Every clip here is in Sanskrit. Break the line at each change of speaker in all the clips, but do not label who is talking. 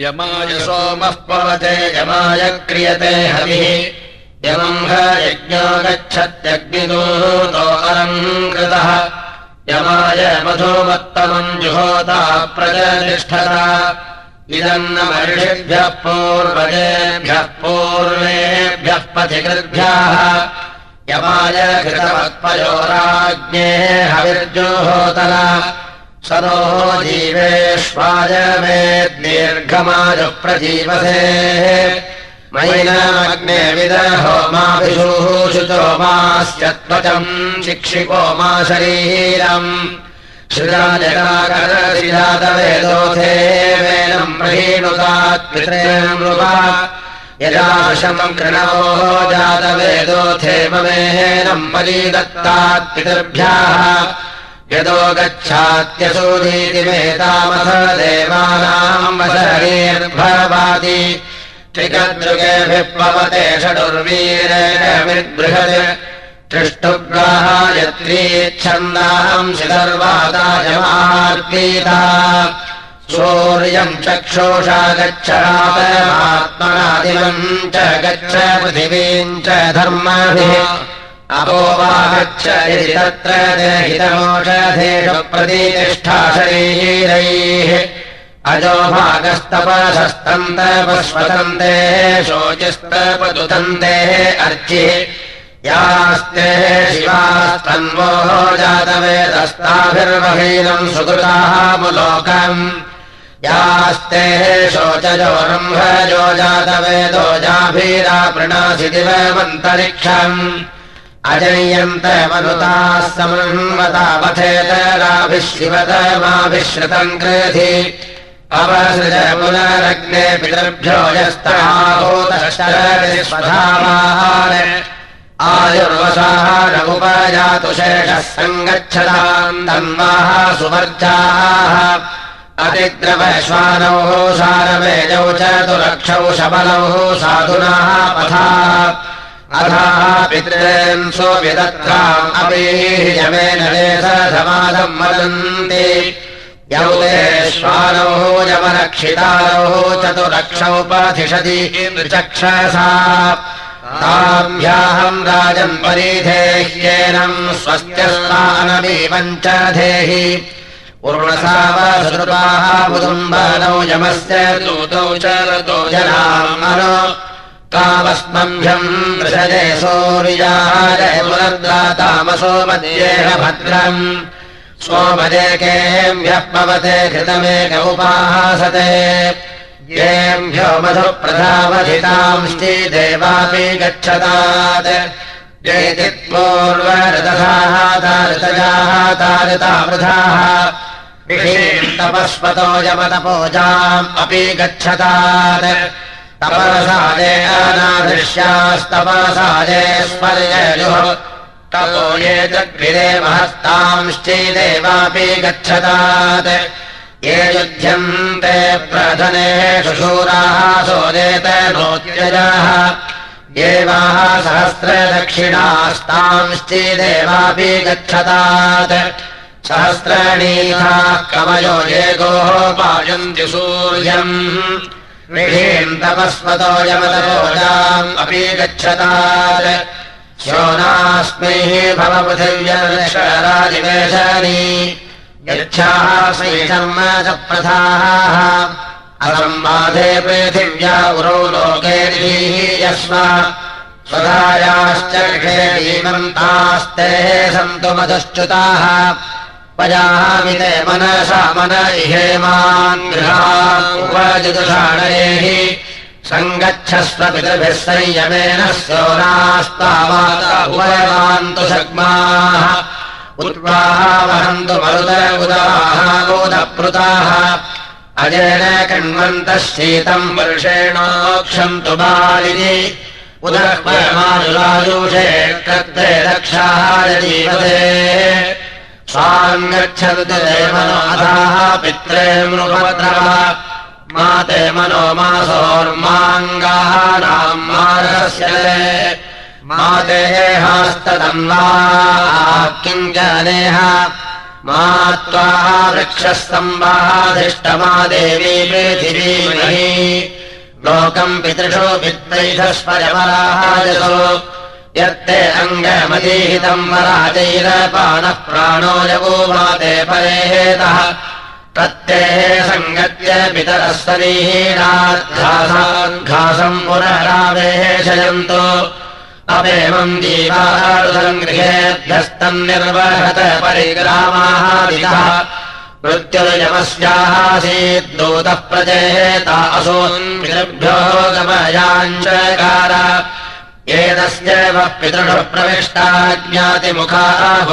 यमाय सोमः पवते यमाय क्रियते हविः। यमम् ह यज्ञो गच्छत्यग्निदूतो कृतः। यमाय मधुमत्तमम् जुहोता प्रजतिष्ठता इदम् न महिषिभ्यः पूर्वजेभ्यः पूर्वेभ्यः पथिकृद्भ्यः। यमाय घृतवत्पयोराज्ञे हविर्जुहोतला सदो जीवेष्वाय मे दीर्घमायुः प्रजीवसे मैनाग्ने विदहो माभिषूषुतो मास्य त्वचम् शिक्षिको मा शरीरम् श्रीराजकाकरशिरातवेदोथे वेनम् प्रहीणुतात्पितृ यदाशमम् कृणवो जातवेदोथे ममेनम् यदो गच्छात्यसूनीतिमेतामथ देवानाम् वशरीर्भवाति त्रिकद्रुगेभिः पवते षडुर्वीरेण त्रिष्टुग्राहायत्रीच्छन्दाम् शिदर्वादायमार्पीता सूर्यम् चक्षुषा गच्छात्मनादिवम् च गच्छ पृथिवीम् च धर्मभिः प्रतिष्ठा शरीरैः अजो भागस्तपशस्तन्तपस्वतन्ते शोचिस्तपदुतन्तेः अर्चिः। यास्ते शिवास्तन्वोः जातवेदस्ताभिर्वहीनम् सुकृताः मुलोकम्। यास्ते शोचजो रम्भजो जातवेदो जाभीरापृणासि दिवमन्तरिक्षम् अजय्यन्त मनुताः समन्वतावथेतराभिः शिवतमाभिश्रुतम् कृधि अवसृज पुनरग्ने पितृभ्यो यस्ताभूतशरस्वधावान् आयुर्वशाः रघुपजातु शेषः सङ्गच्छताम् तन्वाः सुवर्जाः अतिद्रवश्वानौ सारवेजौ चतुरक्षौ शबलौ साधुनाः पथा अथाः पितॄन् सोऽविदत्राम् अपि यमेन समादम् वदन्ति। यौदेश्वानौ यमरक्षितारौ चतुरक्षौपधिषति चक्षसा ताभ्याहम् राजम् परिधेह्येनम् स्वस्त्यस्तानमीवम् च धेहि। पूर्णसावसृपाः बुदुम्बनौ यमस्य दूतौ च रतो जनामनो कामस्मभ्यम् दृशजे सूर्याय पुनर्दातामसो मध्येह भद्रम्। सोमदेकेभ्यः पवते घृतमेक उपासते येभ्यो मधुप्रधावधितांश्चि देवापि गच्छतात्। येति पूर्वरतथाः तारतजाः तारतावृथाः तपस्वतो यमतपोजाम् अपि गच्छतात् तपसादे अनादृश्यास्तपसादे तपो ये जग्भिरे महस्तांश्चैदेवापि गच्छतात्। ये युध्यन्ते प्रधनेषु शूराः सोदेत नोत्यजाः। एवाः सहस्रदक्षिणास्तांश्चैदेवापि गच्छतात्। सहस्रणीताः कवयो ये गोः पायन्ति सूर्यम् विहीम् तपस्वतो यमतपोजाम् अपि गच्छतात्। शोनास्मैः भवपृथिव्यराजिवेशानि यच्छाः श्रीशर्म च प्रथाः असम्बाधे पृथिव्या उरौ लोके यस्म। स्वधायाश्च क्षीमन्तास्ते सन्तु मधुश्च्युताः मनसा मन इहेमान् गृहाजुदुषाणैः सङ्गच्छस्व पितृभिः संयमेन स्योनास्तावान्तु शग्माः उत्वाः वहन्तु मरुत उदाः गोदपृताः अजेन कण्वन्तः शीतम् वर्षेणोक्षन्तु बालिनि। उदरमायुषे कृते रक्षाः जीवते स्वाम् गच्छन्तु देवनाथाः पित्रे मृपद्रव माते मनो मासोर्माङ्गाः नाम् मार्गस्य माते हास्तदम् वा किम् जानेह। मा त्वा वृक्षस्तम्बाधिष्टमा देवी पृथिवीमही। लोकम् पितृषु वित्तैधस्परमराजसो यत्ते अङ्गमदीहितम् वराजैरपानः प्राणो यगो माते परेतः प्रत्यये सङ्गत्य पितरस्तरीहीनाघासम् पुनरावेशयन्तो अपेमम् जीवारुदम् गृहेभ्यस्तम् निर्वहत परिग्रामाः प्रचेता असोन्भ्यो गमयाञ्चकार एतस्यैव पितृषु प्रविष्टा ज्ञातिमुखाः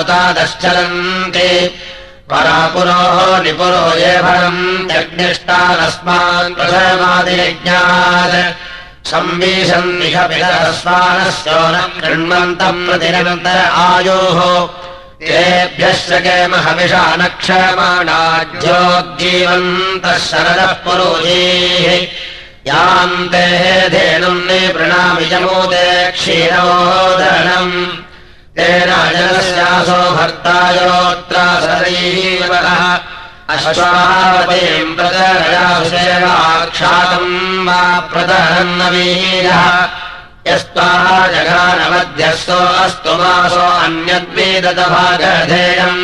परापुरोः निपुरो ये भरम् यज्ञिष्टानस्मान् प्रथमादियज्ञात् कृण्वन्तम् प्रतिरन्तर आयोः। तेभ्यश्च केमहविषा न क्षमाणाज्योज्जीवन्तः शरदः पुरोजीः यान्ते धेनुम् निवृणामि जमोदे क्षीरोदनम् तेन जनस्यासो भर्तायोऽत्र शरीरः अश्वावतीम् प्रदरयाक्षातम् वा प्रदरन्नवीरः यस्त्वाः जगानमध्यस्थो अस्तु मासो अन्यद्वेदतभागधेयम्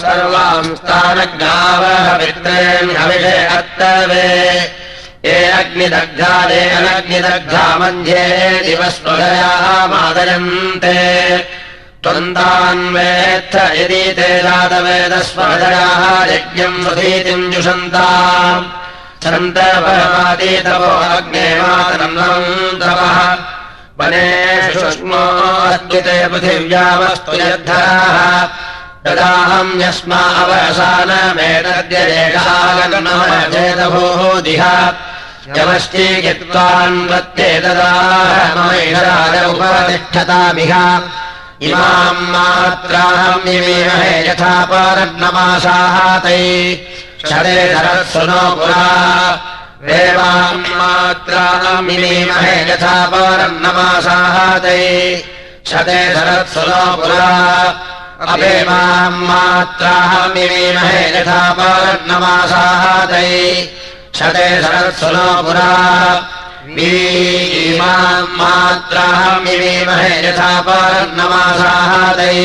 सर्वाम् स्थानग्नावः पित्रेण्यविषे अत्तवे ये अग्निदग्धादे अनग्निदग्धा मन्ध्ये दिवस्वदयाः मादयन्ते त्वन्तान्वेत्थ यदि ते जातवेदस्वदयाः यज्ञम् सुधीतिम् जुषन्ता छन्दपरमातीतवो अग्ने मातरम् तवः वनेषु अद्विते पृथिव्यावस्तु यद्धराः यदाहम् यस्मा अवसानमेतद्यरेकागन्नमचेतभोः दिह। यमश्चीयत्वान्वत्ते तदाहमैषाद उपतिष्ठतामिह। इमाम् निमीमहे यथा परन्नमासाः तै शरे धरत्सु नो पुरा देवाम् मात्राहम् निमीमहे यथा शते धरत्सु नो पुरा। अभे माम् मात्राहम् निमीमहे यथा परन्नमासाः तै। शते धरत्सु नो पुरा ीमाम् मात्राहम् मिमीमहे यथा परन्नमासाहादै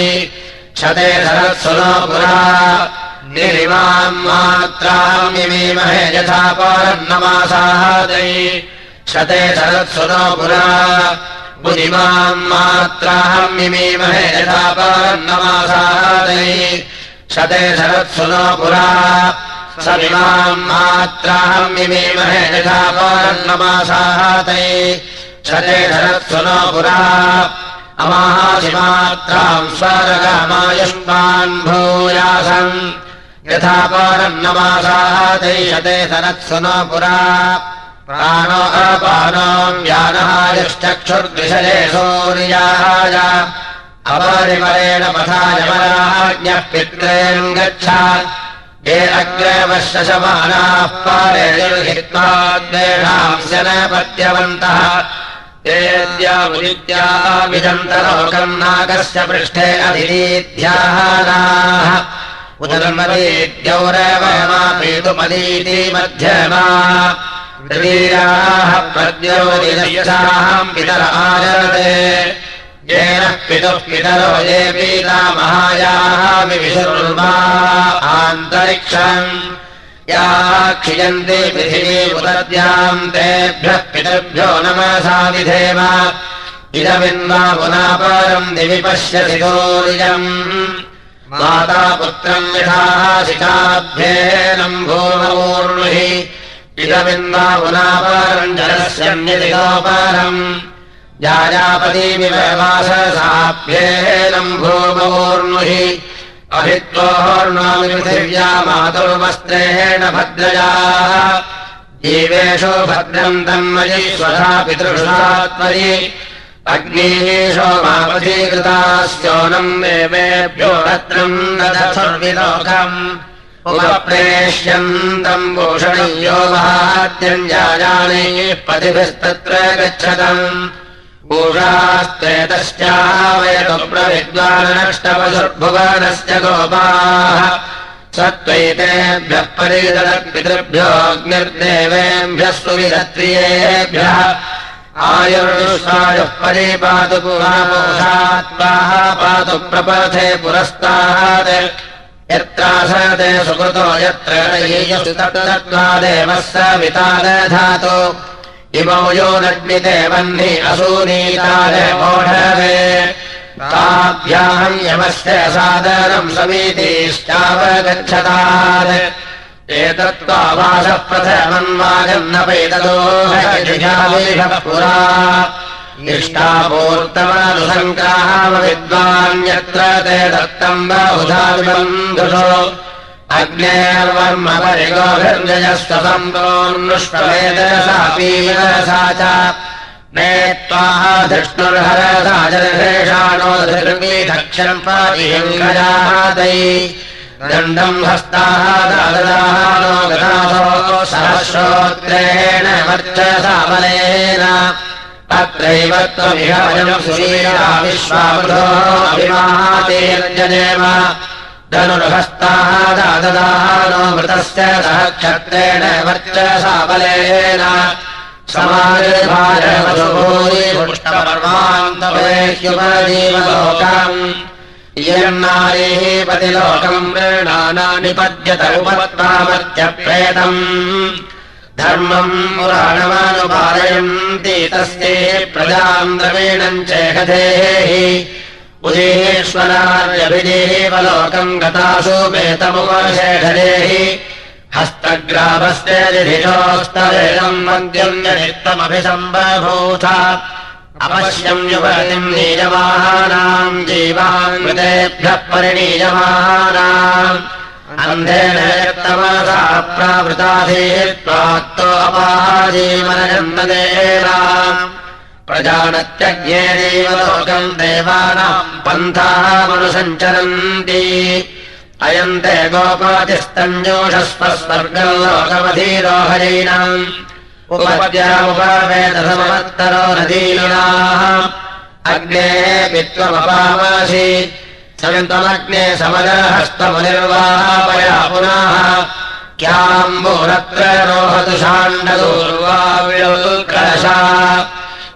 शते धरत्सु नो पुरा निरिमाम् मात्राहम् यथा परन्नमासाहादै शते धरत्सु नो पुरा बुधिमाम् मात्राहम् यथा परन्नमासाहादै शते धरत्सु नो पुरा समिमाम् मात्राहम् यथा पौर्णमासाहतै शते शरत्सु नो पुरा अमाहासिमात्राम् स्वर्गमायुष्मान् भूयासम् यथा पौर्णमासाहतै शते शरत्सु नो पुरा। प्राणो अपानोम् यानहायुश्चक्षुर्दृशरे सूर्याय अपरिमरेण पथा यमराज्ञः पित्रेम् ये अग्रवशमानाः पारेणांशनपत्यवन्तः तेद्यामुदित्याविदन्तलोकम् नागस्य पृष्ठे अधिरीध्याहाराः उदर्मदीद्यौरवमापीतुमदीति मध्यमा। वीराः प्रद्योदिदयसाहम् पितर आचरते येन पितुः पितरो ये पीतामहायाः विविशुर्मा। आन्तरिक्षम् या क्षियन्ति पृथिवी उदद्याम् तेभ्यः पितृभ्यो नमसा विधेम। इदमिन्वा पुनापरम् दिवि पश्यसि दूर्यम् माता पुत्रम् इदमिन्वा पुनापरम् जलस्यन्यदिगोपरम् जाजापतीमिव वाससाभ्येनम् भूमूर्णुहि अभित्वोर्णामिपृथिव्या मातुर्वस्त्रेण भद्रया जीवेषु भद्रम् तन्मयि स्वधा पितृषात्मयि अग्नीषो मापथीकृतास्योनम् देवेभ्यो भद्रम् नदथुर्विलोकम् उपप्रेष्यन्तम् भूषणीयो महात्यञ्जायानैः पतिभिस्तत्र गच्छतम्। पूषास्त्वेतश्चावयतु प्रविद्वानष्टपशुर्भुवनस्य गोपाः। सत्त्वैतेभ्यः परिदलपितृभ्योऽग्निर्देवेभ्यः सुविधत्रियेभ्यः आयुर्युष्मायुः परिपातु पुरापोषात्वाः पातु प्रपथे पुरस्तात् यत्रासते सुकृतो यत्र देवः स वितादधातु इमौ यो वह्नि असूनीतादमोढवे ताभ्याम् यमस्य सादरम् समीतिश्चावगच्छतात् प्रथमन्वाजन्नपैतदोः पुरा। इष्टापूर्तमनुसङ्ग्रामविद्वान्यत्र ते दत्तम् बहुधाविबन्धुषो अग्नेर्वर्म परिगोभिर्जयस्वसन्तोन्नुष्टवेदसा च। नेत्वाः धृष्णुर्हरसा जलहेषाणो धर्मीधक्षम् पातिहङ्गजादै दण्डम् हस्ताः दाददाहानो गतासो सहस्रोत्रेण वर्चसामलेन अत्रैव अभिमाहातेर्जनेम। धनुर्हस्ताः दाददाहानो मृतस्य सह क्षत्रेण वर्चसाबलेन समाजभारवसुभूरिपुष्टपर्वान्तवेह्युपजीवलोकम् इयन्नारेः पतिलोकम् मृणानानिपद्यत उपत्वामर्त्यप्रेतम् धर्मम् पुराणमानुपालयन्ति तस्ये प्रजाम् द्रवीणम् चेहधेः उदेश्वरार्यभिदेवलोकम् गतासु वेतमुपशेषदेः हस्तग्रामस्य दिधिषोस्तवेदम् मद्यम् नित्यमभिसम्बभूथ अपश्यम् युवतिम् नीयमानाम् जीवान् मृतेभ्यः परिणीयमानाम् अन्धेन यत्तमसा प्रावृताधीत्वाक्तो अपाजीवनजन्मदेव प्रजानत्यज्ञे देवलोकम् देवानाम् पन्थामनुसञ्चरन्ति अयम् ते गोपातिस्तञ्जोषस्व स्वर्गम् लोकमधीरोहरीणाम् उपपद्यामुपवेदसमवत्तरो नदीनाः अग्नेः पित्वमपामासि। सन्तमग्ने समरहस्तमुनिर्वापया पुनः। क्याम्बोरत्र रोहतु शाण्डदूर्वाविकलशा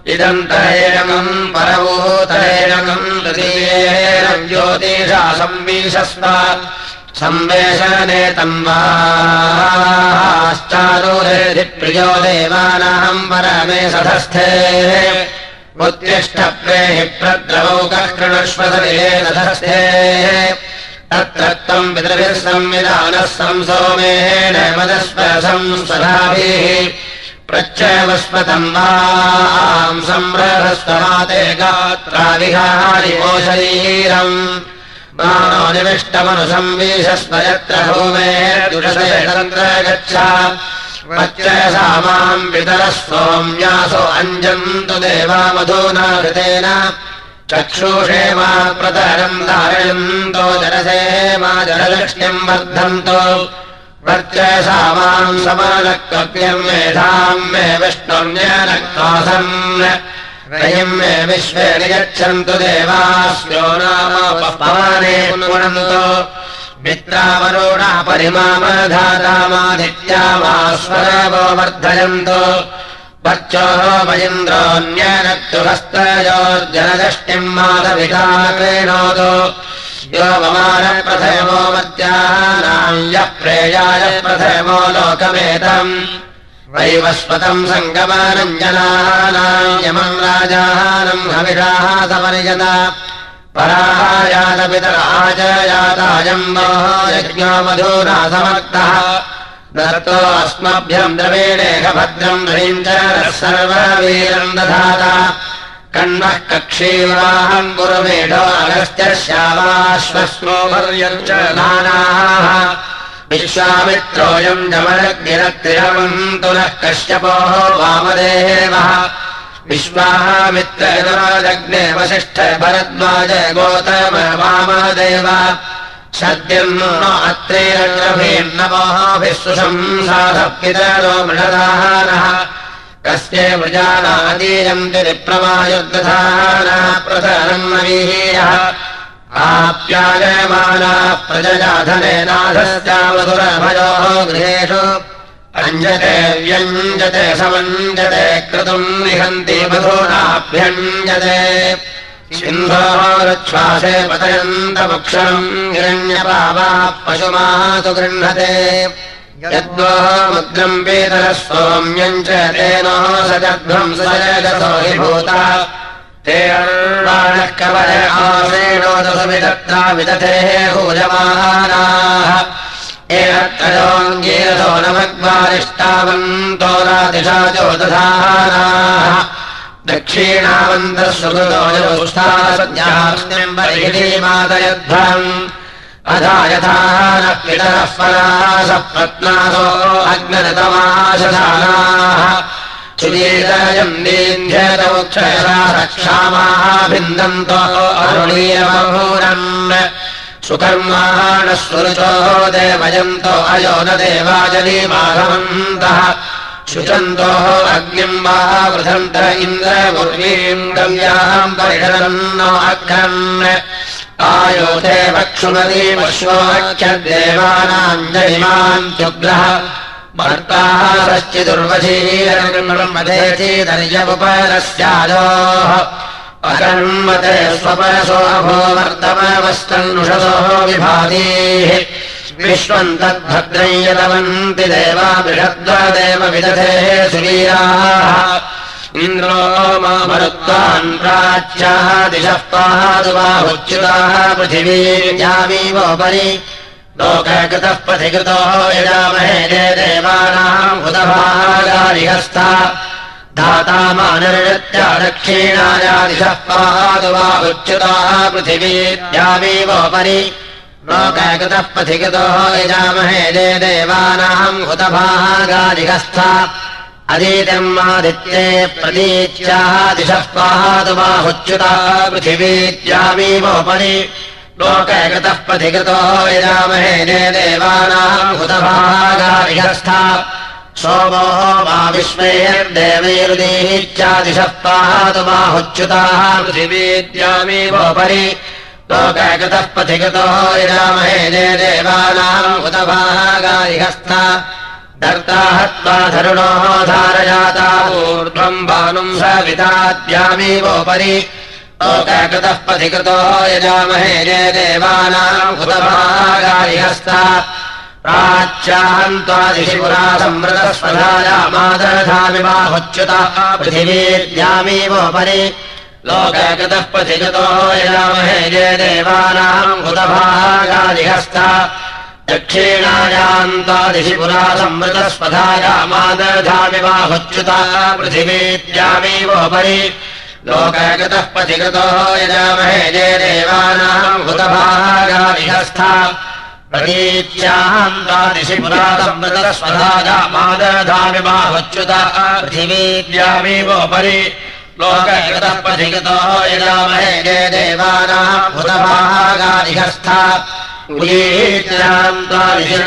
इदम् परभूतरेणम् तृतीयेन ज्योतिषा संवीशस्व संवेशने तम्बाश्चारोरेधिप्रियो देवानाम् परमे सधस्थे। उत्तिष्ठप्रेहि प्रद्रवौकः कृणुष्वसरिलेन धस्थे तत्र त्वम् पितृभिः संविधानः संसोमेन मदस्परसम् स्वधाभिः प्रच्छवस्पतम् वाम् सम्रहस्वमाते गात्राविहारिमो शरीरम् निविष्टमनुसंवीशस्व यत्र भूमेर्दुषसेतन्त्र गच्छ। वच्च सा माम् पितरः सोम्यासो अञ्जन्तु देवा मधूना कृतेन चक्षुषे मा प्रतरम् धारयन्तो जलसे मा जललक्ष्म्यम् वर्धन्तो। वर्च सा माम् समानक्व्यम् मेधाम् मे विष्णुर्न्यनक्वासन् रयिम् मे विश्वे निगच्छन्तु देवास्यो नाम पवने पुनन्तो। मित्रावरोणा परिमामधातामादित्यामास्वरवो वर्धयन्तो। वर्चोः क्रीणोतु यो ममानप्रथमो मत्यानाम् यः प्रेयाय प्रथमो लोकमेतम् वैवस्वतम् सङ्गमानम् जनानाम् यमम् राजानम् हविषाः समर्यत परायातपितराज यातायम् मोह यज्ञो मधुरा समर्थः दत्तो अस्मभ्यम् द्रवीणेह भद्रम् ह्रीम् च सर्ववीरम् दधाता। कण्वः कक्षीवाहम् पुरमेढो अगस्त्यश्यावाश्वस्मो पर्यञ्च नानाः विश्वामित्रोऽयम् कश्यपोः विश्वामित्रजग्ने वसिष्ठ भरद्वाज गोतम वामदेव। अत्रेरभेन्नमोभिः सुशंसाधः पितरो मृषदानः कस्य मृजानादीयम् तिरिप्रमायुर्दधानः प्रधनम् नवीयः आप्यायमानाः प्रजयाधनेनाधस्यामधुरभयोः गृहेषु अञ्जते व्यञ्जते समञ्जते क्रतुम् निहन्ति मधुराभ्यञ्जते सिन्धोः रच्छ्वासे पतयन्तमुक्षरम् हिरण्यपावाः पशुमासु गृह्णते यद्वोमुद्रम् वेदनः सौम्यम् च तेनो सजगतो हि भूता ते अर्वाणः कवय आसेणोदसमिदत्रा विदधेः भूजमानाः एनत्रयोङ्गीरसो नमग्वारिष्टावन्तो रादिशा चोदधानाः दक्षिणावन्तः सुकृतोजोष्ठासद्यास्मिम्बरीमादयध्वम् अधा यथा नः पितरः परासः पत्नासो दीन्ध्यतमुक्षयसा रक्षामाः भिन्दन्तो अरुणीयमहूरम् सुकर्माणः सुरुचोः देवयन्तो अयो न देवाजलीमाघवन्तः शुचन्तोः अग्निम् वा वृधन्त इन्द्रमुर्वीम् गव्याम् परिषदन्नो अघ्रन् आयोधे वक्षुमदीमश्वोऽख्यदेवानाम् अकर्मते स्वपरसो अभो वर्तमवस्तन्नुषसोः विभातीः। विश्वम् तद्भद्रम् यतवन्ति देवा बृहद्वदेव विदधेः सुवीराः। इन्द्रो मा मरुत्वान् प्राच्याः दिशः पादुबाहुच्युताः पृथिवीर्यामीवोपरि लोककृतः पथिकृतो यजामहे जय देवानाम् हुतभागारिहस्था धाता मानर्यत्या दक्षिणायादिशः पादुबाहुच्युताः पृथिवीर्यामीवोपरि लोककृतः यजामहे जय देवानाम् हुतभागारिहस्था अदीतम् आदित्ये प्रतीच्याः दिशः पादुबाहुच्युताः पृथिवीत्यामीवोपरि लोककृतः पथिकृतो यजामहे जय देवानाम् हुतभागारिहस्था सोमोः मा विश्वैर्देवैरुदीच्यादिशः पादुबाहुच्युताः पृथिवीत्यामीवोपरि लोककृतः पथिकृतो यजामहे जय देवानाम् हुतभागारिहस्था दर्ताहत्वा धरुणोः धारजाता ऊर्ध्वम् भानुम् सविताद्यामीवोपरि लोककृतः पथिकृतो यजामहे जय देवानाम् हुतभागारिहस्ता प्राच्याहन्त्वादिशि पुरा संवृतस्वधायामादधामिवाहुच्युतः पृथिवीर्यामीवोपरि। लोककृतः पथिकृतो यजामहे जय देवानाम् हुतभागारिहस्ता दक्षिणायान्तादिशि पुरा संवृतस्वधायामादधामिवाहुच्युतः पृथिवीत्यामीवोपरि लोककृतः पथिकृतो यजामहे जय देवानाम् हुतभागारिहस्था प्रतीच्यान्तादिशि पुरा संवृतस्वधायामादधामिवाहुच्युतः पृथिवीत्यामीवोपरि लोककृतः पथिकृतो यजामहे जय देवानाम् हुतभागारिहस्था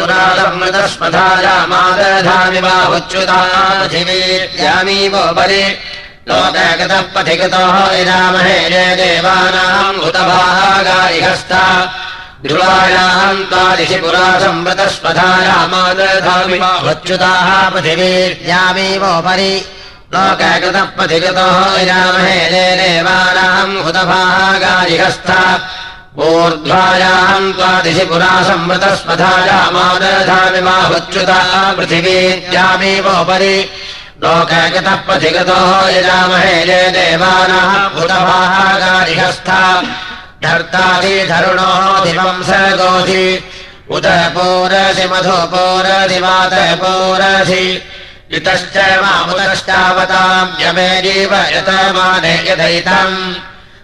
पुरादमृतस्पधायामादधामिवाहुच्युता पृथिवीर्यामीवोपरि लोकगतः पथिकृतो यजामहे जय देवानाम् हुतभागारिहस्ता। ध्रुवायाम् त्वादिशि पुरा संवृतस्पधायामादधामिवाहुच्युताः पृथिवीर्यामीवोपरि लोककृतः पथिकृतो यजामहे जय देवानाम् हुतभागारिहस्ता। ऊर्ध्वायाम् त्वादिशि पुरा संवृतस्पधायामादधामिवाहुच्युतः पृथिवीत्यामीवोपरि लोकगतः पथिगतो यजामहे जय देवानाम् हुतभागारिहस्था धर्तादिधरुणो दिवम् स गोधि उत पोरसि मधु पोरसि मात पोरसि इतश्च मामुतश्चावताम्यमेव यतमाने यथैतम्।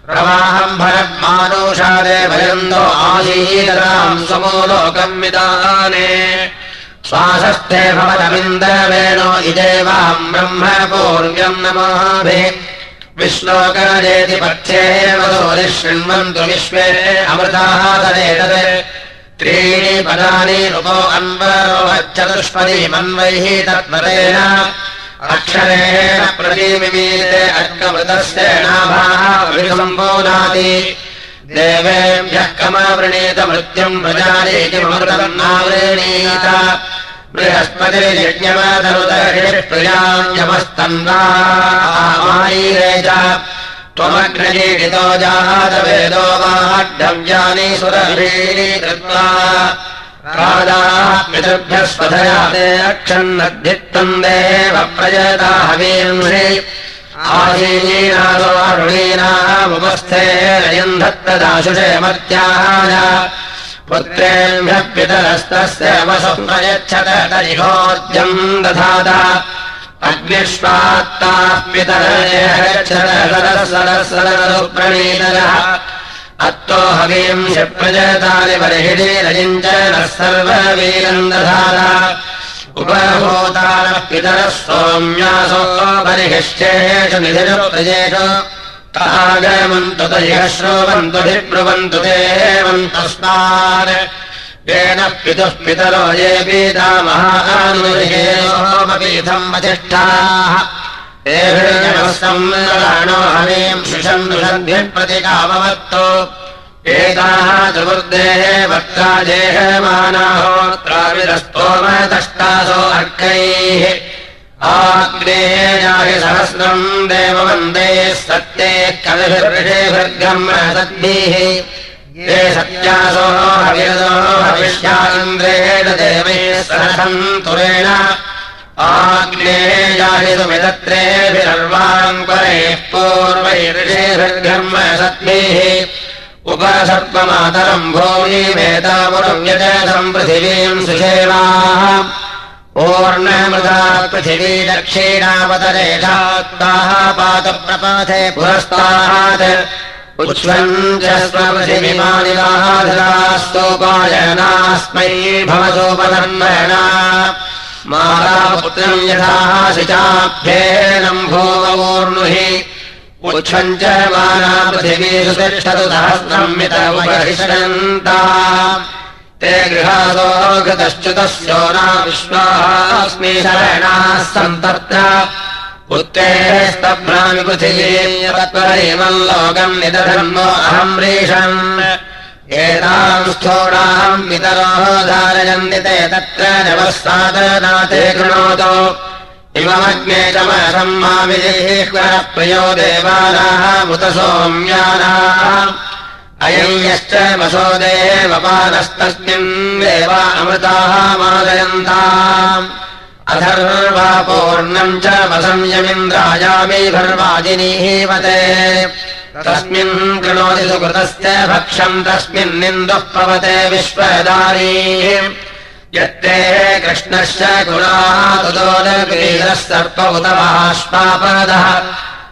प्रवाहम् भरमानुषादे भयन्तो आसीदराम् समोलोकम् विदाने श्वासस्थे भवतमिन्दवेणो इदेवाम् ब्रह्म पूर्व्यम् नमाभि विश्लोकरेति पथ्ये वदोरि शृण्वन्तु विश्वे अमृताः तदेतत्। त्रीणि पदानि रूपो अन्वरोचतुष्पदीमन्वैः तत्परेण अक्षरेण प्रतीमिमीते अर्कमृतस्य नाभाः देवेभ्यः कमवृणीत मृत्युम् प्रजानीति मृतम् नावृणीत बृहस्पतिर्यज्ञमतरुदर्षिप्रियाञ्जमस्तन्वामायीरे च त्वमग्नजीडितो जातवेदो वाढव्यानि सुरभीनि कृत्वा। राजाः पितृभ्यः स्वधया ते अक्षन्नद्धित्तम् देव प्रजता हवींषि। आशीनारुणीनामुपस्थे रयम् धत्तदाशुषे मर्त्याय पुत्रेभ्यः पितरस्तस्य वसुः प्रयच्छत तरिहोर्जम् दधात। अग्निष्वात्ताः पितरप्रणीतरः अत्तो सर्ववीरम् दधात। उपभूतानः पितरः सौम्यासो निधिषु प्रजेषु तागमन्तु तयः श्रोवन्तुभिब्रुवन्तु देवन्तस्मान् येन पितुः पितरो ये वधिष्ठाः एभिर्जनसंराणो हवीम् शिषन्दुषद्भिप्रतिकामवत्तो एताः चतुर्देः वक्त्राजेहमानाहोत्राविरस्तोमदष्टासो अर्कैः। आग्नेयाहि सहस्रम् देववन्दे सत्ये कविभिर्षेभिर्गम् सद्भिः ये सत्यासो हविरसो हविष्या इन्द्रेण देवे सहसन्तुरेण करैः पूर्वैर्षेभिर्गम् सद्भिः उपसर्पमातरम् भूमिमेतापुरम् यजसम् पृथिवीम् सुषेवाः ऊर्णमृदा पृथिवी दक्षिणावतरेषात्ताः पादप्रपाथे पुरस्तात् उच्छ्वम् च स्वपृथिविमानिलास्तोपायनास्मै भवतोपधर्मणा माता च पृथिवी सुतिष्ठतु सहस्रम् ते गृहादो शरणाः सन्तत्र उत्तेस्तभ्रामि पृथिवीमल्लोकम् निदधर्मो अहम् रीषन्। एताम् स्थोडाम् पितरोः धारयन्ति ते तत्र कृणोतु। च महसम् माविजेः प्रियो देवानाः मुत सोम्यानाः अयम् यश्च वसो देवपानस्तस्मिन् देवा अमृताः मादयन्ताम्। अथर्वा पूर्णम् च वसंयमिन्द्रायामि भर्वाजिनीवते तस्मिन् कृणोति सुकृतस्य भक्षम् तस्मिन्निन्दुः पवते विश्वदारी। यत्ते कृष्णस्य गुणाः तुदोदक्रीडः सर्प उत बाष्पापदः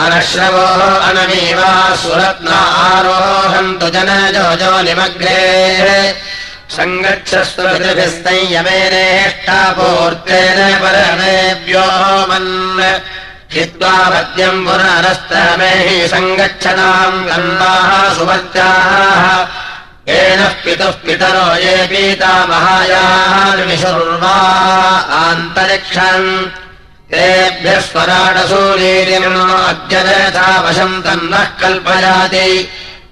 अनश्रवो अनमीवा सुरत्ना आरोहन्तु जनजो जो निमग्रे सङ्गच्छस्वभिः संयमेनेष्टापूर्तेन परमेभ्यो मन्। हित्वा पद्यम् पुनरस्तमेहि सङ्गच्छताम् गन्धाः सुभत्याः येन पितुः पितरो ये पीता महायार्विशुर्वा आन्तरिक्षम् तेभ्यः स्वराटसूरीरिणो अद्यथा वशम् तन्नः कल्पयाति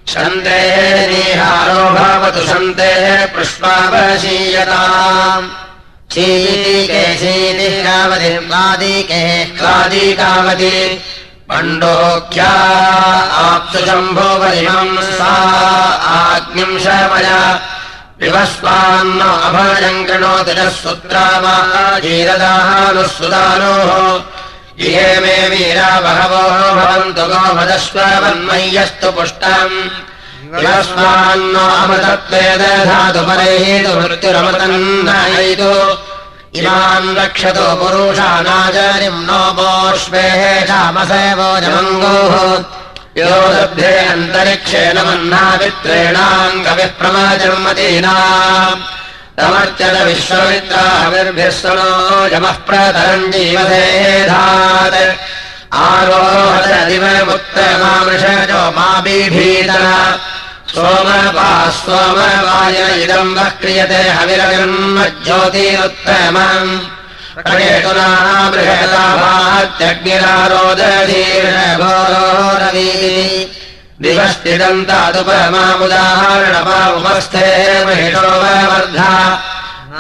शन्तेः निहारो भवतु शन्तेः पुष्पावशीयताम्। शीके शीतिकावति क्लादिके क्लादिकावति। पण्डोख्या आप्सुशम्भोपरिमम् सा आग्निम् शमय विवस्वान्न अभयम् कृणोति नः सुत्रामाजीरदानुः सुदानोः इहे मे वीरा बहवो भवन्तु गोमदस्वन्मय्यस्तु पुष्टम्। विवस्वान्न अमतत्वेदधातु परैतु मृत्युरमतन्नयितु इमान् रक्षतो पुरुषानाचार्यम् नो बोष्वेः क्षामसेवोजमङ्गोः यो लब्धे अन्तरिक्षेण मह्नावित्रेणाङ्गविप्रमजन्मतीना तमर्चन विश्वमित्राभिर्भिः सनो यमः प्रतरम् जीवसेधात् आरोहदिवमुत्तमामृषजो मा बीभीतन सोमपा सोमवाय इदम् वः क्रियते हविरविर्म ज्योतिरुत्तमम् बृहदाभात्यग्निरारोदधीर्णघोरोरवी दिवश्चिदम् तादुपमामुदाहरणपामुपस्थे महिषोपवर्धा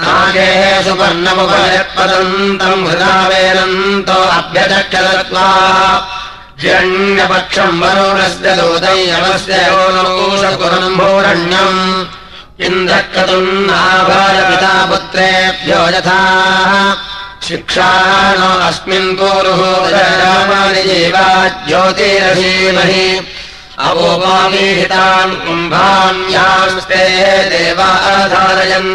नागे सुपर्णमुपयत्पदन्तम् हृदावेनन्तो अभ्यचक्षदत्वा। हिरण्यपक्षम् वरुणस्य दूतयमस्य ओनूषकुरम्भोरण्यम्। इन्द्रक्रतुम् नाभारपिता पुत्रेभ्यो यथा शिक्षाणो अस्मिन् कुरुः रामानि जीवा ज्योतिरधीमहि अवोपामीहितान् कुम्भान्यास्ते देवाधारयन्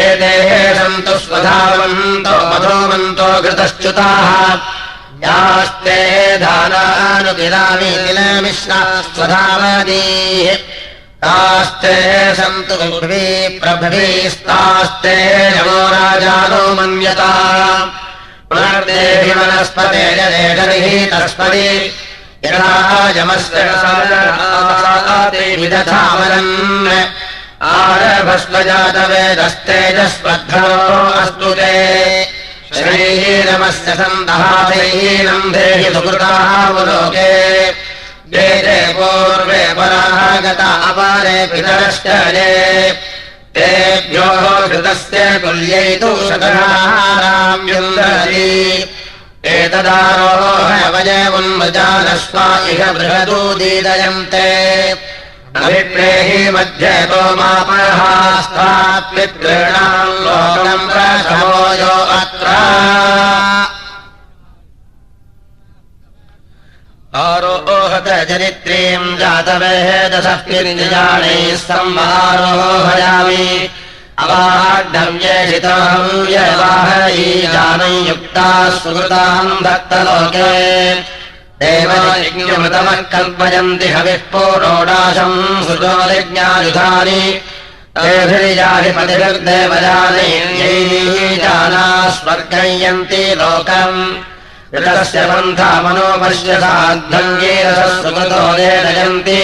एते सन्तु स्वधावन्तो मधोमन्तो घृतश्च्युताः। यास्ते धानानुगिरामि किलमिश्रा स्वधावदीः तास्ते सन्तु पृथ्वी प्रभवीस्तास्ते नमो राजानो मन्यता। पुनर्देहि वनस्पते जनेषरिः तस्पति यथाजमस्य विदधामरन् आरभस्वजातवेदस्तेजस्वद्धो अस्तु ते। श्रीरमस्य सन्दहासैनम् देहि सुकृतावलोके वेदे पूर्वे परागता अपारे पितरश्च ये तेभ्यो घृतस्य तुल्यैतु शतराम् युन्दरी। एतदारोहवयमुन्मजानस्वा इह बृहदूदीदयन्ते अभिप्रेहि मध्ये तोमापहास्तात्मित्ॄणाम् लोकम् प्रथमो यो अत्र आरोहत चरित्रीम् संवारोहयामि अवाढव्येषिताहव्यवाहयी जानम् युक्ताः सुकृताम् दत्तलोके देवयज्ञमृतमः कल्पयन्ति हविः पोरोडाशम् सुजोलिज्ञायुधानि तेभिर्याधिपतिभिर्देवजानैः जाना स्वर्गयन्ति लोकम् ऋतस्य पन्था मनोपश्यसाद्धङ्गीरसः सुकृतो ये नयन्ति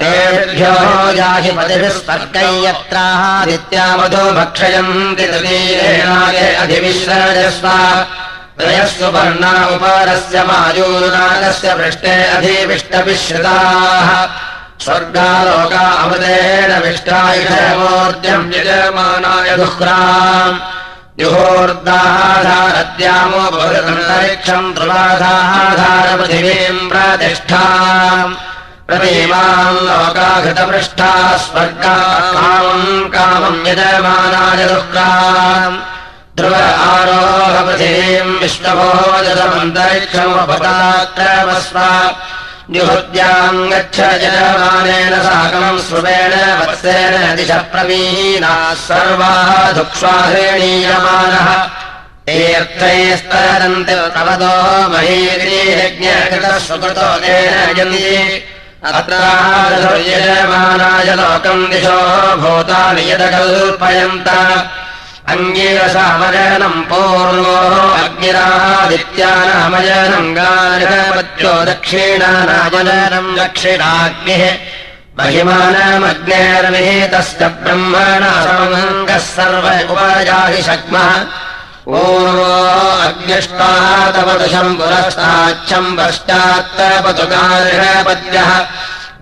तेभ्यो याहिपतिभिः स्वर्गम् यत्रादित्यामधो भक्षयन्ति तृतीयेनागे अधिविश्रजस्व त्रयः सुपर्णा उपारस्य मायूनागस्य पृष्ठे अधिविष्टविश्रिताः स्वर्गालोका अमृतेन विष्टायुषमूर्त्यम् यजमानाय दुह्राम् युहोर्दाधारद्यामो भवदन्तरिक्षम् ध्रुवाधारपृथिवीम् प्रतिष्ठा प्रतीमाम् लोकाघृतपृष्ठा स्वर्गा कामम् कामम् यजमानाय दुःखाम् ध्रुव आरोहपृथिवीम् विश्वभोजतमन्तरिक्षमुपताक्रमस्व जुहुद्याम् गच्छ यजमानेन साकम् स्रुवेण वत्सेन दिशः प्रवीणाः सर्वाः महीर्यज्ञकृतः सुकृतो तेन यन्ति। अत्रायजमानाय लोकम् दिशो भूतानि यदकल्पयन्त अङ्गीरसामजनम् पूर्वो अग्निरादित्यानामजनम् गार्हपत्यो दक्षिणानामजनम् दक्षिणाग्निः महिमानमग्नेर्विहितस्य ब्रह्मणा समङ्गः उपजाहि शक्मः। पूर्वो अग्निष्टातपदशम् पुरस्ताच्छम् पश्चात्तपतु गार्हपद्यः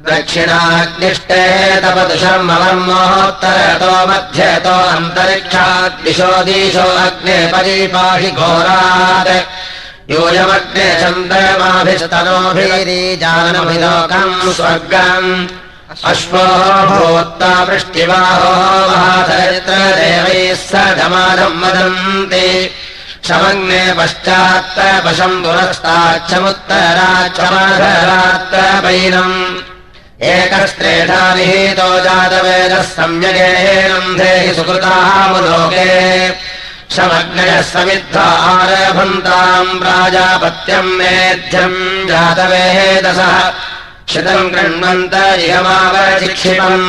दक्षिणाग्निष्टे तपदुशम् अवर्मोत्तरतो मध्यतो अन्तरिक्षाद्दिशो दिशो अग्ने परिपाहि घोरात्। यूयमग्ने चन्द्रमाभिस्तनोभिरीजानभिलोकम् स्वर्गम्। अश्वो भूत्वा वृष्टिवाहो महाधरित्रदेवैः सधमानम् वदन्ति। शमग्ने पश्चात्तपशम् पुरस्ताच्छमुत्तराच्छमाधरात्तपैनम् एकस्त्रेधा विहितो जातवेदः सम्यगेनम् धेहि सुकृतामुलोके शमग्नयः समिद्धा आरभन्ताम् प्राजापत्यम् मेध्यम् जातवेदसः श्रितम् कृण्वन्त इहमावचिक्षिपन्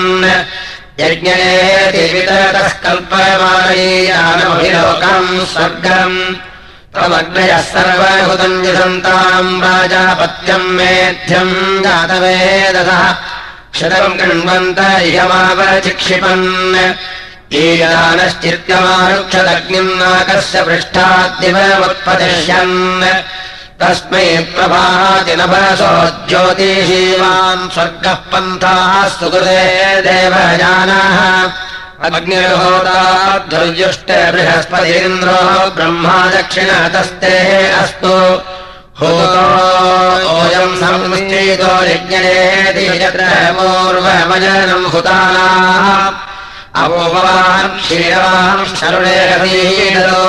यज्ञेति वितरतः कल्पमानयीयानमभिलोकम् स्वर्गम् त्वमग्नयः सर्वभूतम् यशन्ताम् राजापत्यम् मेध्यम् जातवेदसः शतम् कृण्वन्त इयमावचिक्षिपन् ईयानश्चित्यमारुक्षदग्निम् नाकस्य पृष्ठाद्दिवमुत्पतिष्यन् तस्मै प्रभातिनभसो ज्योतिषीमान् स्वर्गः पन्थाः सुकृते देवजानाः अग्निर्होताध्वर्युष्ट बृहस्पतीन्द्रो ब्रह्मा दक्षिणतस्ते अस्तु। होतोऽयम् संश्चेतो यज्ञेति यत्र पूर्वमजनम् हुतानाः। अपोपवान् शरुणे हसीडतो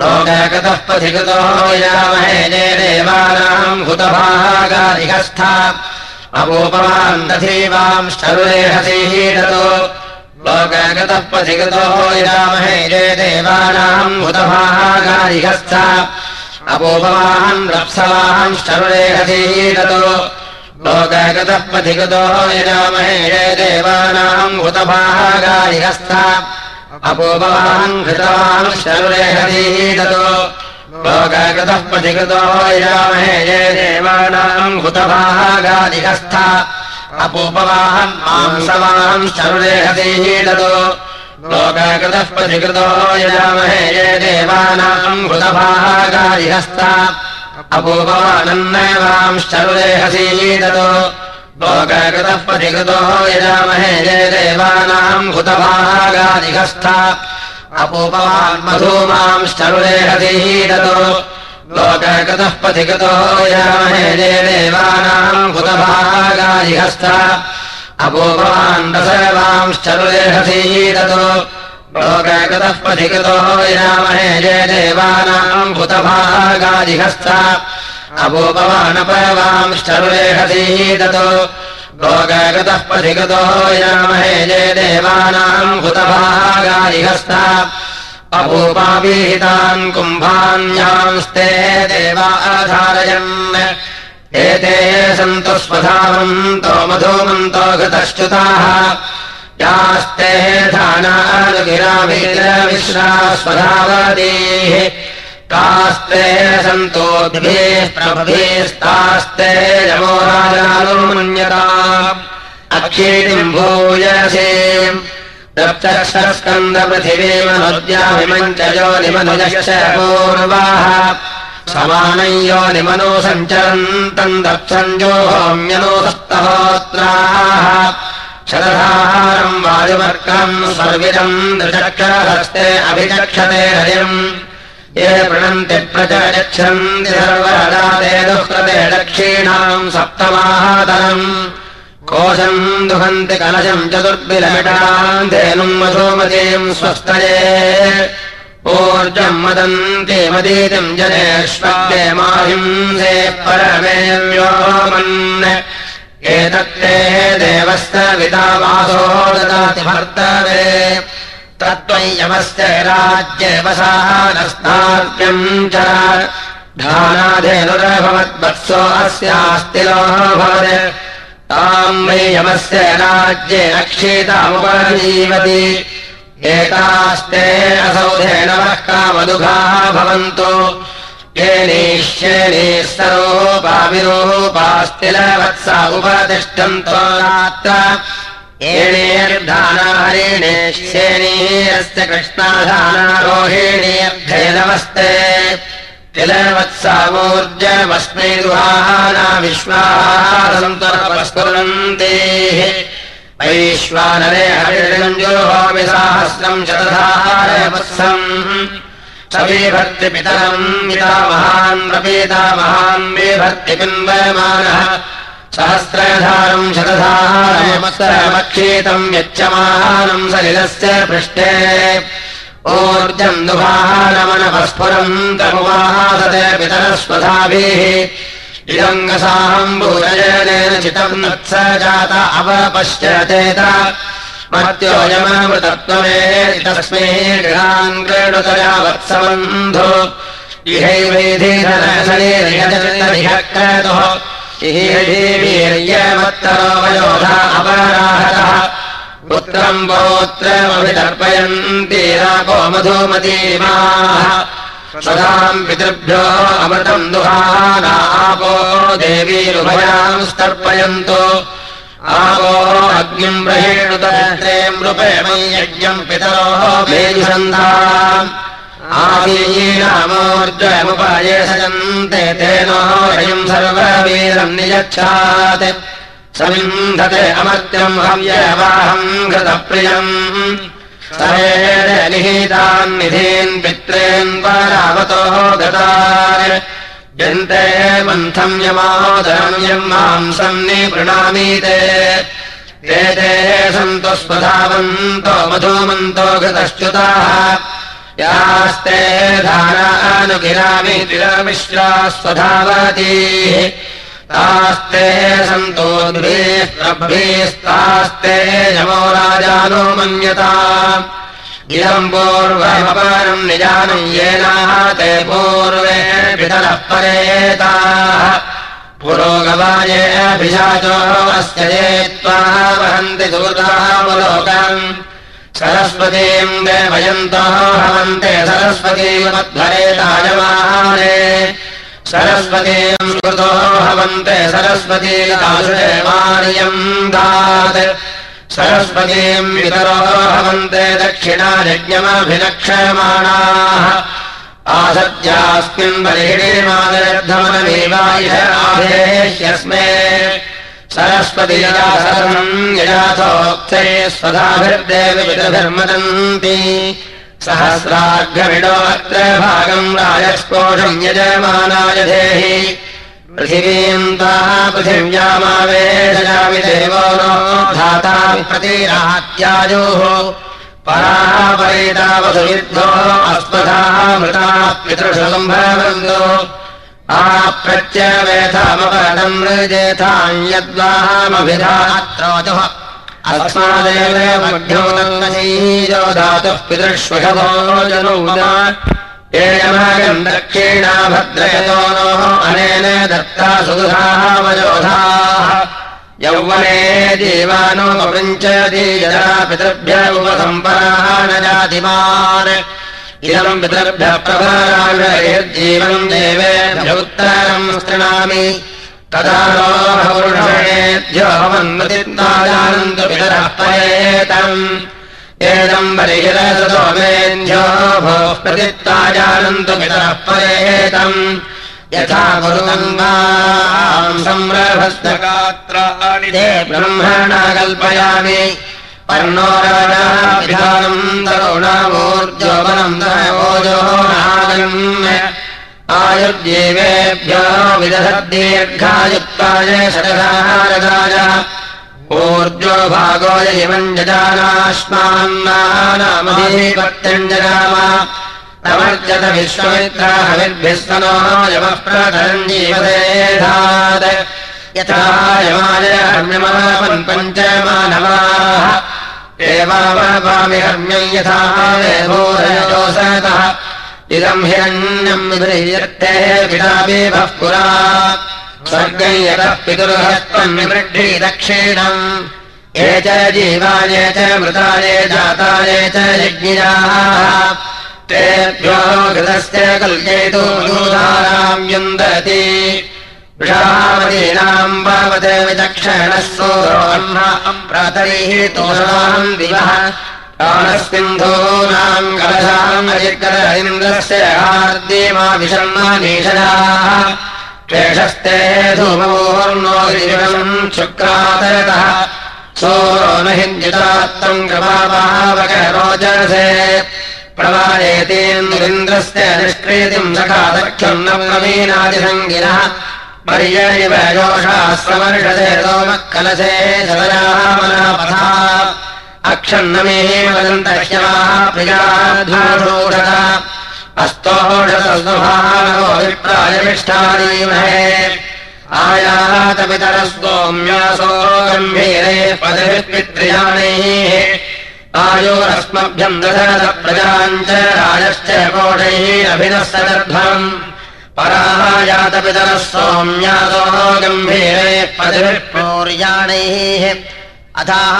लोकगतः पथिकृतो यामहे जय देवानाम् हुतभागाधिकस्था अपोपवान् दधीवाम् शरुणे हसीडतो लोकगतः पथिकृतो यामहे जय देवानाम् हुतभागाधिकस्था अपोपवान् रप्सवान् शरुणे हसीडतो लोकगतः पथिकृतो यजामहे जय देवानाम् हुतभागाधिकस्था अपोपवान् घृतवान् शरुरे हरीदतो लोकगतः पथिकृतो यजामहे जय देवानाम् हुतभागाधिकस्था अपोपवान् मांसवान् शरुरे हरीदतो लोकगतः पथिकृतो यजामहे जय देवानाम् हुतभागाधिकस्था अपूपवानन्नवांश्चरुरे हसीदतो लोकगतः पथिकृतो यजामहे जय देवानाम् हुतभागाधिकस्था अपूपवान् मधूमांश्चरुरे हसीदतो लोकगतः पथिकृतो यजामहे जय देवानाम् दशवांश्चरुरे हसीदतो लोकगतः पथिकृतो यामहे जय देवानाम् भूतभागादिहस्ता अपूपवानपवांश्चरुरेहसीदतो लोकगतः पथिकृतो यामहे जय देवानाम् भूतभागादिहस्ता अपूपाभिहितान् कुम्भान्यांस्ते देवाधारयन् एते सन्तु स्वधावन्तो मधुमन्तो घृतश्च्युताः। यास्ते धानानुगिरामिश्रा स्वधावतीः। कास्ते सन्तोद्भिः प्रभभिस्तास्ते यमोराजानुमन्यता अक्षीतिम् भूयसे दप्तस्कन्दपृथिवीमनुद्यामिमञ्च यो निमनुजश्च पूर्वाः। समानम् यो निमनो सञ्चरन्तम् दप्सञ्जोहोम्यनोस्तहोत्राः शरधाहारम् वायुवर्कम् सर्विदम् दृचक्षरहस्ते अभिचक्षते हरिम्। ये प्रणन्ति प्रचयच्छन्ति सर्वरदाते दुःकृते दक्षिणाम् सप्तमाहातरम् कोशम् दुहन्ति कलशम् चतुर्भिलमिटाम् धेनुम् मधुमतीम् स्वस्तये। ऊर्जम् मदन्ति जनेष्वग्ने माहिंसे परमेव्योमन् एतत्ते देवस्य वितावासो ददाति भर्तवे। तत्त्वयमस्य राज्ये वसानस्तार्क्यम् च। धानाधेनुरभवद्वत्सो अस्यास्तिलो भवत् ताम् वै यमस्य राज्ये अक्षीतामुपजीवति एतास्ते असौ धेनवः कामदुघाः भवन्तु। येनेष्येने सरोपाविरूपास्तिलवत्सा उपतिष्ठन्तो रात्र एणेर्धानाहरिणेष्येनीरस्य कृष्णाधानारोहिणीर्धेनवस्ते तिलवत्सामूर्जमस्मै दुहाना विश्वासन्तरपस्फुरन्ते वैश्वानरे हरिरञ्जोहोमि साहस्रम् शतधारवत्सम्। सवीभर्तिपितरम् पितामहान् प्रपीतामहान् विभर्ति पिन्वयमानः सहस्रधारम् शतधारमक्षेतम् यच्यमानम् सलिलस्य पृष्ठे तमुवासते पितरस्वधाभिः। इदङ्गसाम्बूरजनेन चितम् नत्स जात अवपश्यचेत मत्योऽयममृतत्वमे तस्मै गृहान् क्रीडुतया वत्सबन्धो। इहैवेधिधनशरीरयजतुः वीर्यमत्तरो वयोधा अपराहतः पुत्रम् पौत्रमभितर्पयन्ति राको मधुमतीमाः। सदाम् पितृभ्यो अमृतम् दुहानापो देवीरुभयाम् स्तर्पयन्तु आपो अग्निम् ब्रहेणुतरे मृपेमम् यज्ञम् पितरोः मेजुसन्धा आदीनामोर्जयमुपाये सजन्ते तेनोऽयम् सर्ववीरम् नियच्छात् समिन्धते अमर्त्यम् हव्यवाहम् घृतप्रियम्। निहितान् निधीन् पित्रेन् गतान्। यन्ते मन्थम् यमादरम् माम् सन्निपृणामीते ते। ते सन्तो स्वधावन्तो मधुमन्तो घृतश्च्युताः। यास्ते धारानुगिरामि तिरमिश्रा स्वधावतीः तास्ते सन्तो द्वेष्टभ्येस्तास्ते यमो राजानो मन्यता। इदम् पूर्वमपरम् निजानम् येनाः ते पूर्वे पितरः परेताः। पुरोगवायेऽभिषाचो अस्य ये त्वा वहन्ति दूतावलोकम् सरस्वतीम् देवयन्तः हवन्ते सरस्वतीमध्वरेतायमाने सरस्वतीम् स्मृतो हवन्ते सरस्वती दाशुदेवार्यम् दात् सरस्वतीम् वितरो हवन्ते दक्षिणा यज्ञमभिलक्ष्यमाणाः आसत्यास्मिन् यजा शरणम् यजाथोक्ते स्वधाभिर्देव पितृभिर्मदन्ति सहस्राघ्रमिडो अत्र भागम् राजस्पोषम् यजमानाय देहि। पृथिवीम् ताः पृथिव्यामावेशयामि देवो नो धाता प्रतिरात्यायोः पराः परितावसुविद्धो अस्मधाः मृताः पितृशुम्भवन्दो आप्रत्यवेथामपरम् मृजेथाम् यद्वाहामभिधात्रोजुः अस्मादेव मध्योदन्नशीजो धातुः पितृष्वशभो जनौदा एयमागम् दक्षिणा भद्रयतो नोः अनेन दत्ता वयोधाः यौवने जीवानोपपृञ्चति यदा पितृभ्य उपसम्पराः न जातिमान् इदम् पितृभ्यः प्रभाराजयज्जीवम् देवेभ्य उत्तरम् शृणामि प्रतित्वाजानन्तु पितरः परेतम् यथा गुरुगङ्गाम् संरभस्तगात्राणि ते ब्रह्मणा कल्पयामि पर्णो राजाभिधानम् तरुणामूर्जोबलम् दयोजो नागम्य आयुर्जीवेभ्यो विदधद्दीर्घायुक्ताय शतधारदाय ऊर्जो भागो यमम् जजानाश्मान्नामधीपत्यम् जगाम तमर्जत विश्वमित्राहविर्भिस्तनो यमः प्रधरम् जीवदेधात् यथा इदम् हिरण्यम् विभ्रियर्थे पिताभिभः पुरा। स्वर्गम् यतः पितुर्हत्वम् निवृद्धि दक्षिणम्। ये च जीवाय च मृताय जाताय च यज्ञियाः तेभ्यो घृतस्य कल्पयितु दूधाराम् युन्दति। वृषामदीनाम् पावते विचक्षणः दिवः विषण्मानीषदाः क्लेशस्ते धूमपूर्णो गिरिवम् शुक्रातरतः। सोरो न हिञ्जितात्तम् कृपापावक रोचसे प्रवादेतेन्द्रेन्द्रस्य निष्क्रीतिम् सखादख्यम् न प्रवीणादिसङ्गिनः। पर्यैव योषास्त्रमर्षसे सोमः जलयामनापथा अक्षन्नमे वदन्तह्यमाः प्रियाधूषः अस्तोषतस्वभानो विप्रायमिष्टादीमहे आयातपितरस्तोम्यासो गम्भीरे पदवित्पित्र्याणैः आयोरस्मभ्यम् दशरथ प्रजाम् च राजश्च कोटैरभिनस्तदर्भम् परायातपितरः सौम्यासो गम्भीरे पदविपूर्याणैः अथाः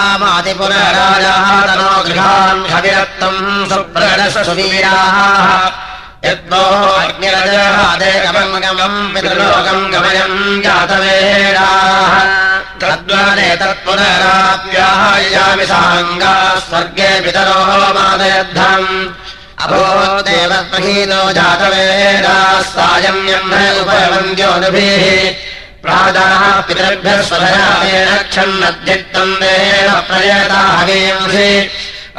तनो गृहान् हविरत्तम् सुप्रणसुवीराः यद्वो अग्निरजहादेकमम् गमम् पितृलोकम् गमयम् जातवेडाः तद्वने तत्पुनराप्यायामि साङ्गा स्वर्गे पितरो मादयद्धम् अभोदेवहीनो जातवेदाः सायम्यम् उपवन्द्योनुभिः प्रादाः पितृभ्यः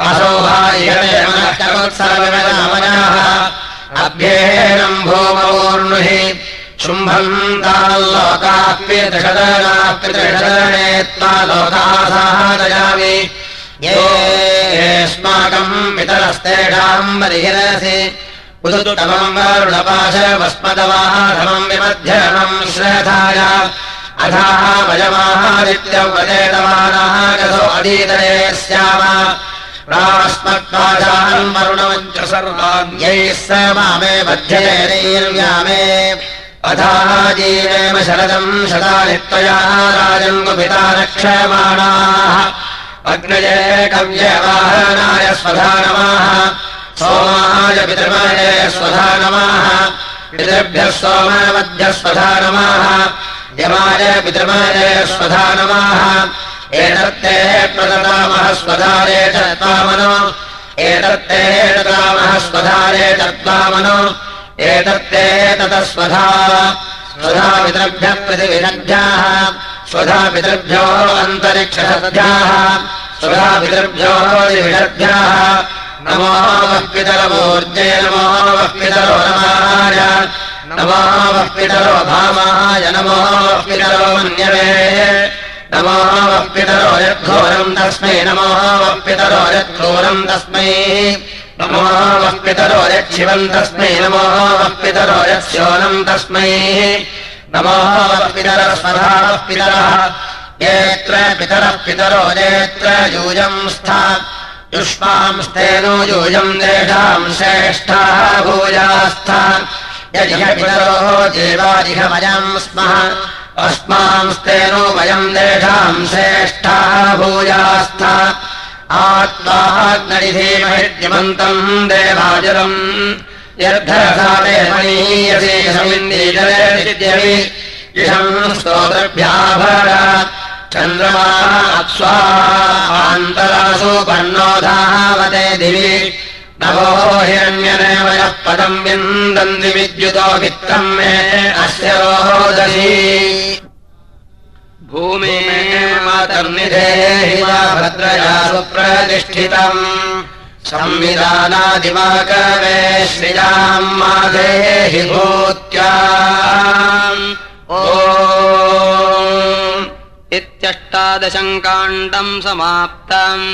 असौभार्योत्सवनामनाः अभ्येनम् भूमोर्नुहि शुम्भम् ताल्लोकाप्यदशदनाप्यदशदने त्वा लोकाः साहादयामि येस्माकम् पितरस्तेषाम् बलिहिरसि उदुतमम् वरुणपाशवस्मदवाधमम् विमध्यमम् श्रथाय अथाः वयमाहादित्यवदेतमानाः गतो अधीतये स्याम। सर्वान् यैः स मामे मध्ययैर्व्यामे अथाः जीवेम शरदम् शतानि त्वया राजम् गुपिता रक्षमाणाः। अग्नये कव्यवाहनाय स्वधा सोमाय पितृमये स्वधा नमः पितृभ्यः सोममध्यः स्वधा नमः यमाय पितृमये स्वधा नमः एतत्ते प्रददामः स्वधारे चत्वामनो। एतत्ते ददामः स्वधारे चत्वामनो। एतत्ते ततः स्वधा। स्वधा पितृभ्यः प्रतिविनद्भ्याः स्वधा पितृभ्यो अन्तरिक्षसद्भ्याः। स्वधा पितृभ्यो दिविषद्भ्याः नमो पितरमूर्जे नमो पितरो नमाय नमो भामाय नमो पितरो मन्यवे नमो वः पितरो यद्घोरम् तस्मै नमो वः पितरो यद्घोरम् तस्मै नमो वः पितरो यच्छिवम् तस्मै नमो वः पितरो यत्स्योनम् तस्मै नमो वः पितरः येऽत्र पितरः पितरो नेत्र यूयम् स्था युष्मांस्तेनो यूयम् तेषाम् श्रेष्ठाः भूयास्थ यदिह पितरो जीवादिहमयम् स्मः अस्मांस्तेनो वयम् तेषाम् श्रेष्ठाः भूयास्थ यद्धरसादेवनीयसे समिन्दीजले इषम् स्तोत्रभ्याभर चन्द्रमास्वान्तरासु पर्णोधावते दिवि। नभो हिरण्यनेव यः पदम् विन्दन्ति विद्युतो वित्तम् मे अस्य रोदशी भूमे मातर्निधेहि भद्रया सुप्रतिष्ठितम्। संविधानादिवाकवे श्रियाम् माधेहि भूत्या। ओ
इत्यष्टादशम् काण्डम् समाप्तम्